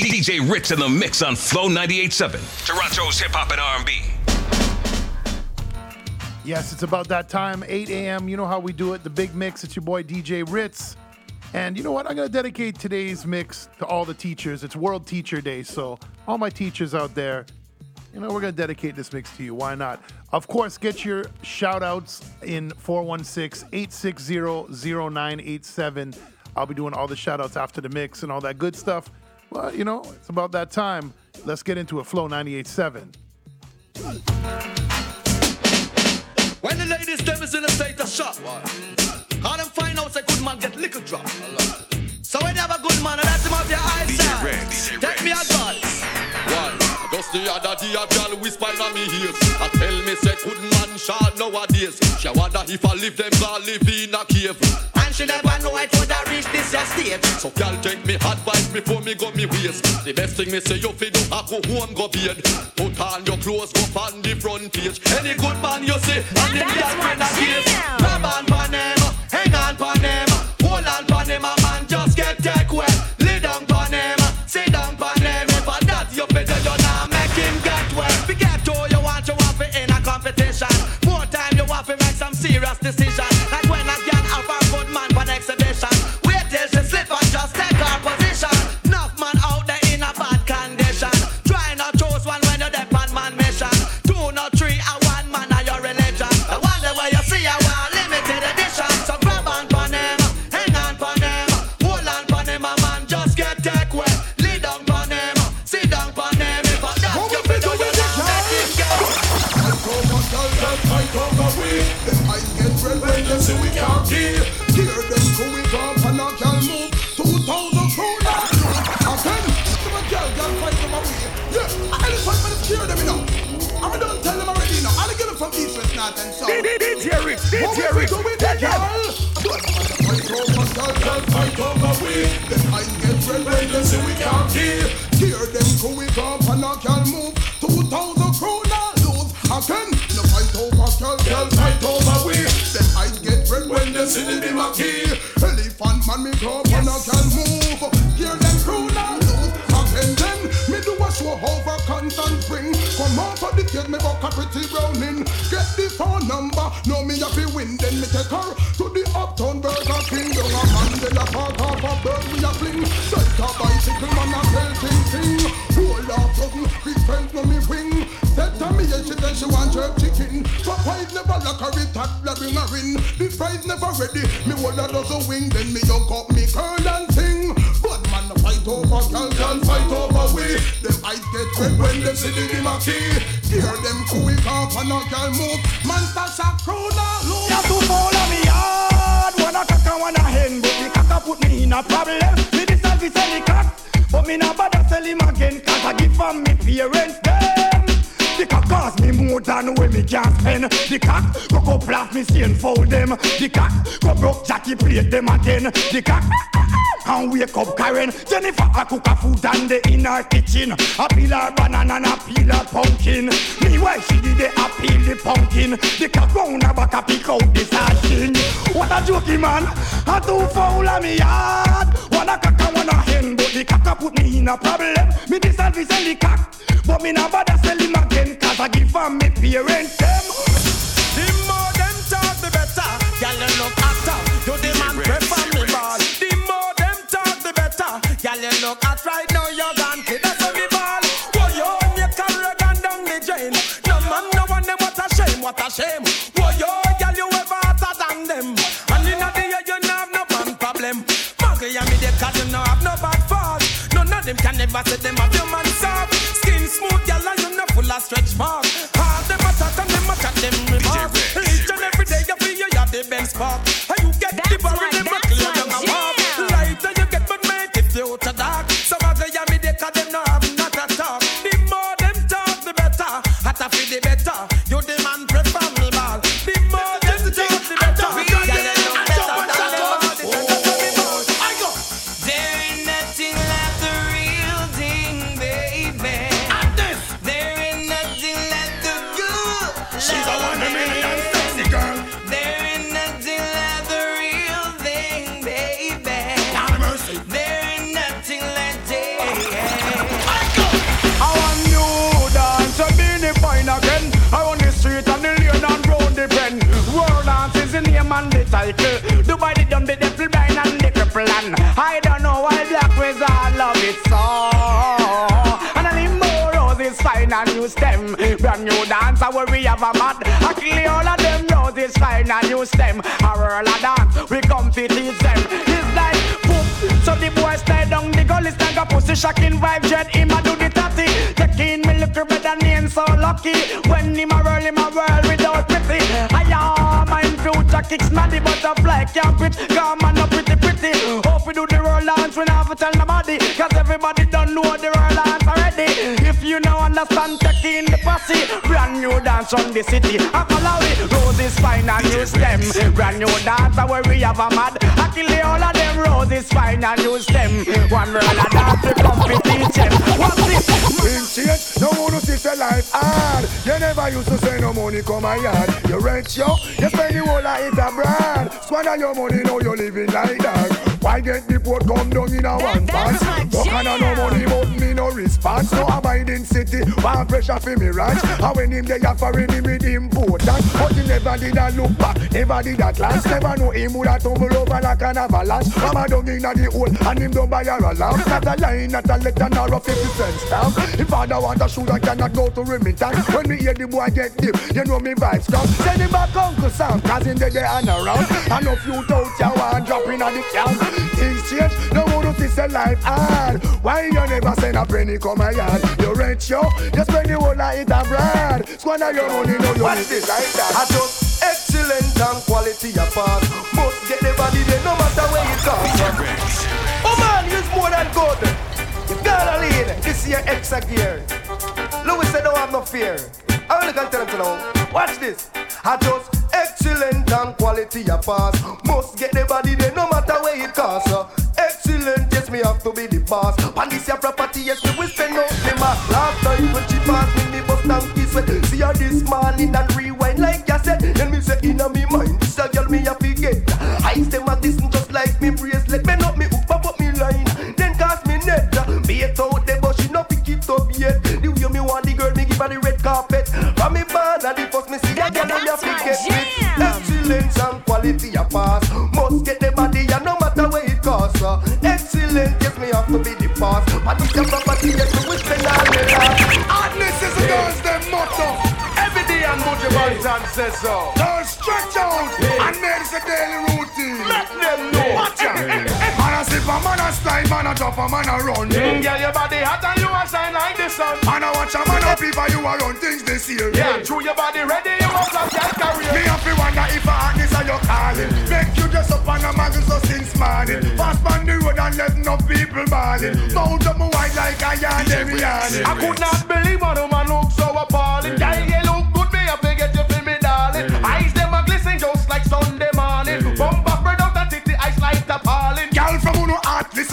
DJ Ritz in the mix on Flow 98.7, Toronto's hip hop and R&B. Yes, it's about that time, 8 a.m. You know how we do it, the big mix. It's your boy DJ Ritz. And you know what? I'm going to dedicate today's mix to all the teachers. It's World Teacher Day. So, all my teachers out there, you know, we're going to dedicate this mix to you. Why not? Of course, get your shout outs in 416 860 0987. I'll be doing all the shout outs after the mix and all that good stuff. Well, you know, it's about that time. Let's get into a Flow 98.7. When the ladies them is in a state of shock, how them find out a good man get liquor drop. So when you have a good man and that's him off your eyesight, take me advice. One, just the other day a girl whisper in me ears I tell me say good man shot nowadays She wonder if I live them gonna live in a cave And she never know I would have reached this your stage. So girl take me advice before me go me waist The best thing me say you fi do I go home go bed Put on your clothes go on the front page. Any good man you see and the girl friend DJ Rick, DJ Rick, take them. Enough. I don't tell them I really know. Alligator from East Coast, not inside. Did did Jerry? What we do with that girl? And a girl, girl fight over me. They might get relentless if we can't hear them away. Yeah, elephant man me go up and I can move. Hear them crew now lose Again then me do a show over constant spring Come out of the cage me buck a pretty browning. Get the phone number Know me have to win. Then me take her to the uptown Burger King. Down a man they a part of a bird me a fling Popeyes never her it at la bring her in The fries never ready Me hold a dozen wing Then me yoke up me curl and sing But man fight over girl can fight over we Them eyes get red when them see the Dimaki Hear them cool off and a girl move Man that's a crown a look You too follow me hard. Wanna cock and wanna hen, but the cock put me in a problem. Me decide to sell the cock, but me not bother sell him again. Cause I give from me parents them. The cock cost me more than when me can spend. The cock go go blast me stain fold them. The cock go broke Jackie plate them again. The cock and wake up Karen. Jennifer a cook a food and the in her kitchen. A peel her banana and a peel her pumpkin. Meanwhile she did the a peel the pumpkin. The cock round her back a pick out the sardine. What a jokey man, a two foul of me yard. One a cock and one a hen, but the cock a put me in a problem. Me decide to sell the cock, but me not bother sell him again. Cause I give her me parents them. The more them talk, the better. You look hotter. You Girl, you look hot right now. You're gone kid. That's on the ball. Whoa, you on your career gone down the drain. No man, no one them. What a shame, what a shame. Whoa, yo, girl, you ever hotter than them. And in the year you no have no man problem. Muggle, you me the cause you no have no bad fault. None of them can never say them have your man for the better. You the cycle. Dubai they done the devil blind and the cripple and I don't know why black wizard love it so. And a limbo roses fine and new stem. Brand new dancer where we have a mad. Actually all of them roses fine and new stem. A whirl a dance, we come to teach them. It's like poop. So the boy stay down the gully stand a pussy shocking vibe jet him a do the tatty. Taking me look better name so lucky. When him a roll him a whirl without pity. Kicks maddy butterfly can't quit. Come on up pretty pretty. Hope we do the roll dance we never tell nobody. Cause everybody don't know the roll dance already. If you know understand taking the posse. Brand new dance on the city. I follow it. Roses fine and new stem. Brand new dance where we have a mad. I kill the all of them roses fine and new stem. One roll a dance we come to teach them. What's this? Things change, no one to see your life hard. You never used to say no money come my yard. You rent yo, you spend the whole of it abroad. Squander your money, now you living like that. Why get the port come down in a one pass? my What kind of no money but me no response? No abiding city, one pressure for me ranch. And when him they offering him with important, but he never did a look back, never did a glance. Never know him would have tumble over like an avalanche. Mama down in the hole and him don't buy her a lamp. Not a line, not a letter, nor a 50 cent stamp. If father want a shoe, I cannot go to remittance. When me hear the boy get deep, you know me vibes come. Send him back Uncle Sam, cause in the day and around. And if you don't, you want drop in the camp. Things change, no more see life hard. Why you never send a penny come my yard? You rent yo, you spend the whole it abroad. Squander your money, no you What's it this? like I that. just excellent and quality apart. Must get the body there no matter where it comes. Oh man, it's more than good. You gotta lead. This year extra gear. Louis said don't have no fear. I only can tell him to know. Watch this. I just excellent and quality apart. Must get the body there no matter where it costs. Uh, Excellent, yes, me have to be the boss. And this your property, yes, me will spend out the. Last time when she passed me, me bust down kiss sweat. See her this morning and rewind like you said. Then me say inna me mind, this a girl me a forget. I them a say so. Girls stretch out and make this a daily routine. Let them know. Watch out. Man a sip a man a slide, man a drop a man a run. Mm, girl, your body hot and you a shine like the sun. Man a watch a man a people you a run things this year. Yeah, true your body ready, you must have your career. Me have to wonder if a hotness are you calling. Make you dress up on a muggle so since morning. Fast on the road and let no people balling. Mount up my white like a yarn every yarn. I could not believe what a man look so appalling. Girl,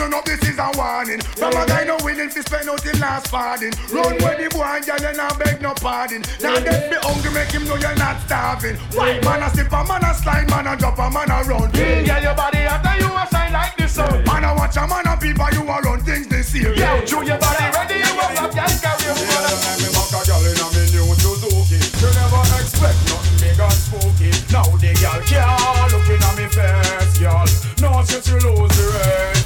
listen up, this is a warning. From a guy no willing to spend out his last farthing. Run where the boy and girl, you not beg no pardon. Now get me hungry, make him know you're not starving. Why man a sip a man a slide, man a drop a man a run. Girl, your body and you a shine like the sun. Man a watch a man a people, you a run things this year. Yeah, true your body ready, you must have your career. Make me back a girl in a me new Suzuki. You never expect nothing big and spooky. Now the girl can't looking at me face, girl. No, she she lose the race.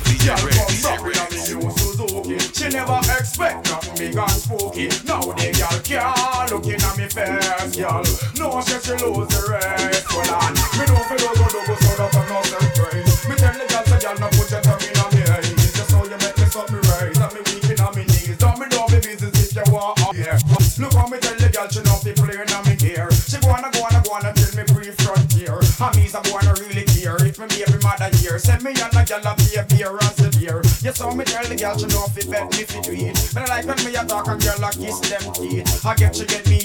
Spooky. Now the girl can't looking at me face, girl. No, she she lose the race. Well, on me know fi do go go so that I'm not self-praise. Me tell the girl say, girl, no put your tongue in a me eyes. Just how you make me stop me rise. And me in a me knees. Don't me know me business if you want up here. Look how me tell the girl she know fi play in me gear. She on and go on go on until me free frontier. And me say go on and really care if me baby mother here. Send me and a girl a be a beer and severe. Yes, so me tell the girl she know fi bet me fi do. But I like when me a talk and girl a kiss them teeth. I get she get me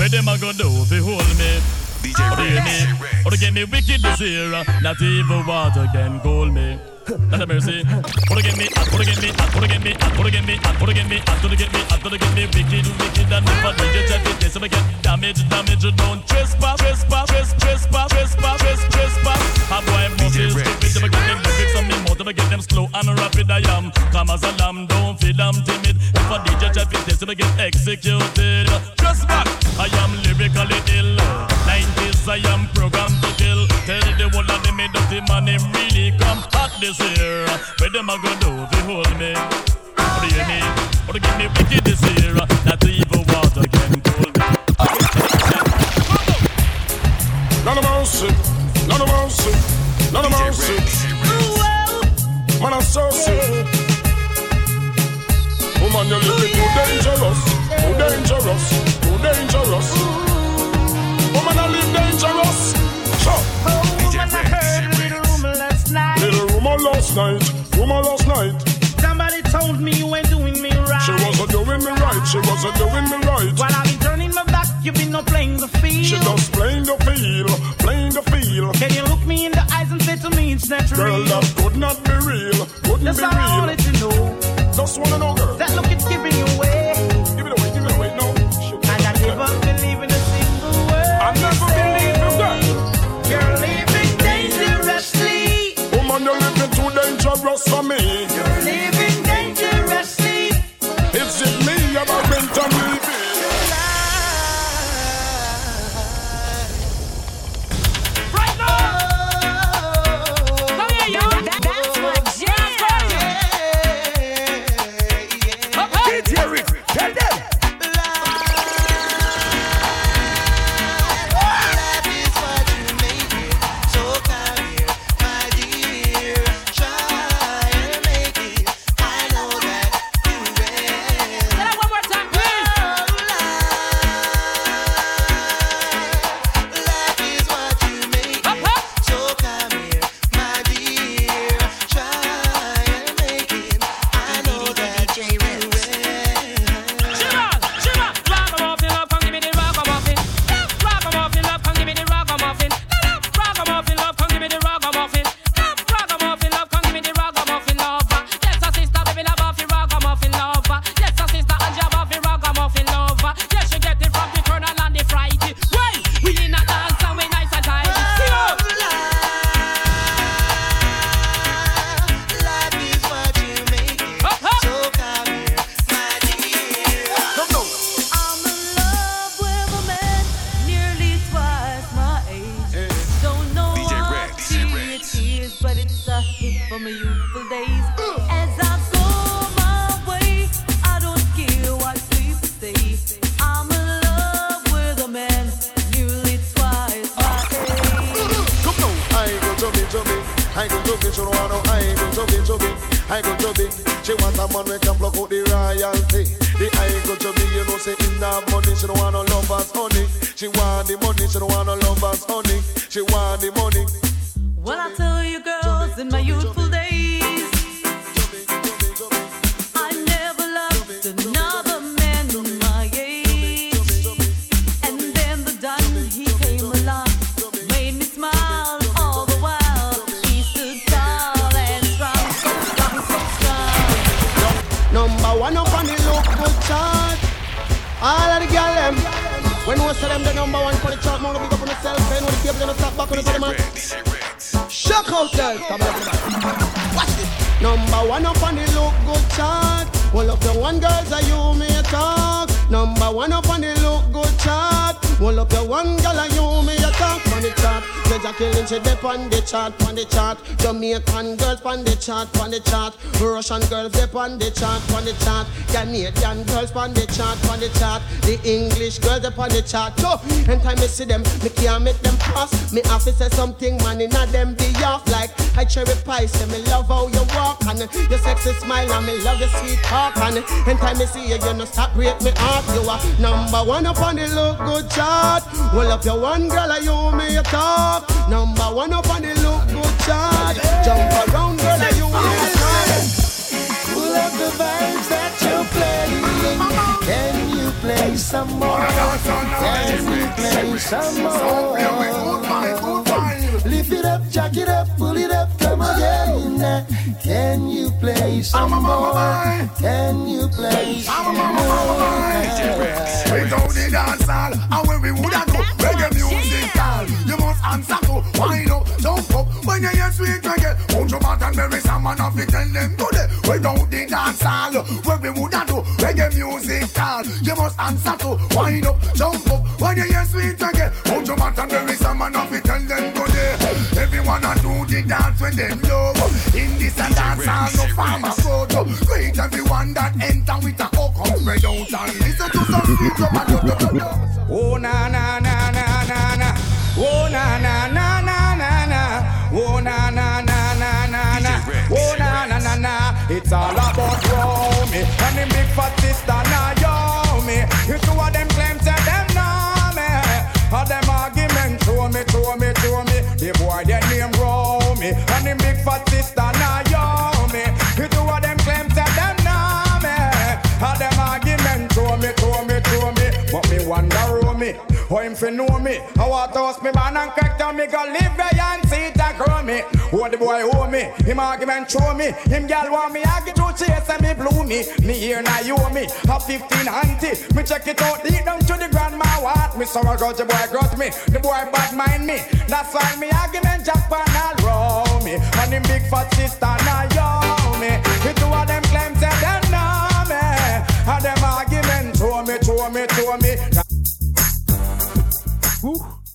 Where them a go do you hold me? DJ get me, get me wicked this year. Not even water can cool me. Not a mercy. Wanna get me, wanna get me, wanna get me, wanna get me, wanna get me, wanna get me, wanna get me wicked, wicked, and never do you check it. And get damage, damage. Don't trespass, trespass, trespass, trespass, trespass, trespass, trespass. A boy Rex. stupid. Them get them lyrics on me mouth, them get them slow and rapid. I am calm as a lamb. Don't feel I'm timid. If a DJ check it, and get executed. I man, him really come hot this year. Where them a go do you hold me? What do you mean? What do give me wicked this year? Last night, rumor last night. Somebody told me you ain't doing me right. She wasn't doing me right, she wasn't doing me right. While I've been turning my back, you've been no playing the field. She just playing the field, playing the field. Can you look me in the eyes and say to me it's not Girl, real? that could not be real, couldn't That's be real. She don't want no. I go chubby chubby. I go chubby. She want a man we can block out the royalty. The I go chubby, you know say in that money. She don't want no lovers honey. She want the money. She don't want no lovers honey. She want the money. Well, I tell you, girls, in my youthful one up on the good chart. All of the girl them. When we say them the number one for the chart, more big up on myself. Eh, then when the people gonna stop back on the DJ man. Shock out girl. Come on, Watch this. Number one up on the good chart. All of the one girls are you may talk. Number one up on the look good chart. All of the one girl are you may talk on the chart. Say Jacqueline, she dip on the chart, on the chart. Jamaican girls on the chart, on the chart. Russian girls dip on the chart, on the chart. Canadian girls on the chart, on the chart. The English girls dip on the chart. So, anytime I see them, me can't make them pass. Me have to say something, man, inna them be off like I cherry pie. Say me love how you walk and your sexy smile and me love your sweet talk and anytime I see you, you no stop break me heart. You are number one up on the look good chart. Well up your one girl, and you a talk. Number one up on the look good chart. Jump around, girl, you a talk. Pull up the vibes that you're playing. Can you play some more? Can you play some more? Lift it up, jack it up, pull it up, come again. Can you play some more? Can you play some more? We go the dance hall, and when we woulda go reggae music hall, you must answer to wind up, jump up when you hear sweet reggae. Hold your back and bury some man off it, tell them today. We go the dance hall, when we woulda do reggae music hall, you must answer to wind up, jump up when you hear sweet reggae. Hold your back and bury some man off it, tell them today. Everyone a do the dance when them love. In this a dance hall, no farmer photo. Great everyone that enter with a hook come spread out and listen to some sweet drum. Oh na na na na na na. Oh na na na na na na. Oh na na na na na na. Oh na na na na. It's all about Romy and the big fat sister Naomi. If two of them claim to them know me, Romy and the big fat sister Naomi. If two of them claim to them know me, all them argument show me, show me, show me. But me wonder who me, how him fi know me? I want to host me man and crack down me go live there and see it grow me. Oh the boy owe me, him argument show me. Him gal want me argue to chase and me blew me. Me here now you me, a 15 auntie. Me check it out deep down to the grandma what me. I got the boy got me, the boy bad mind me. That's why me argument Japan all row me. And him big fat sister Naomi. The two of them claim to them know me. And them argument to me, to me, to me. Ooh.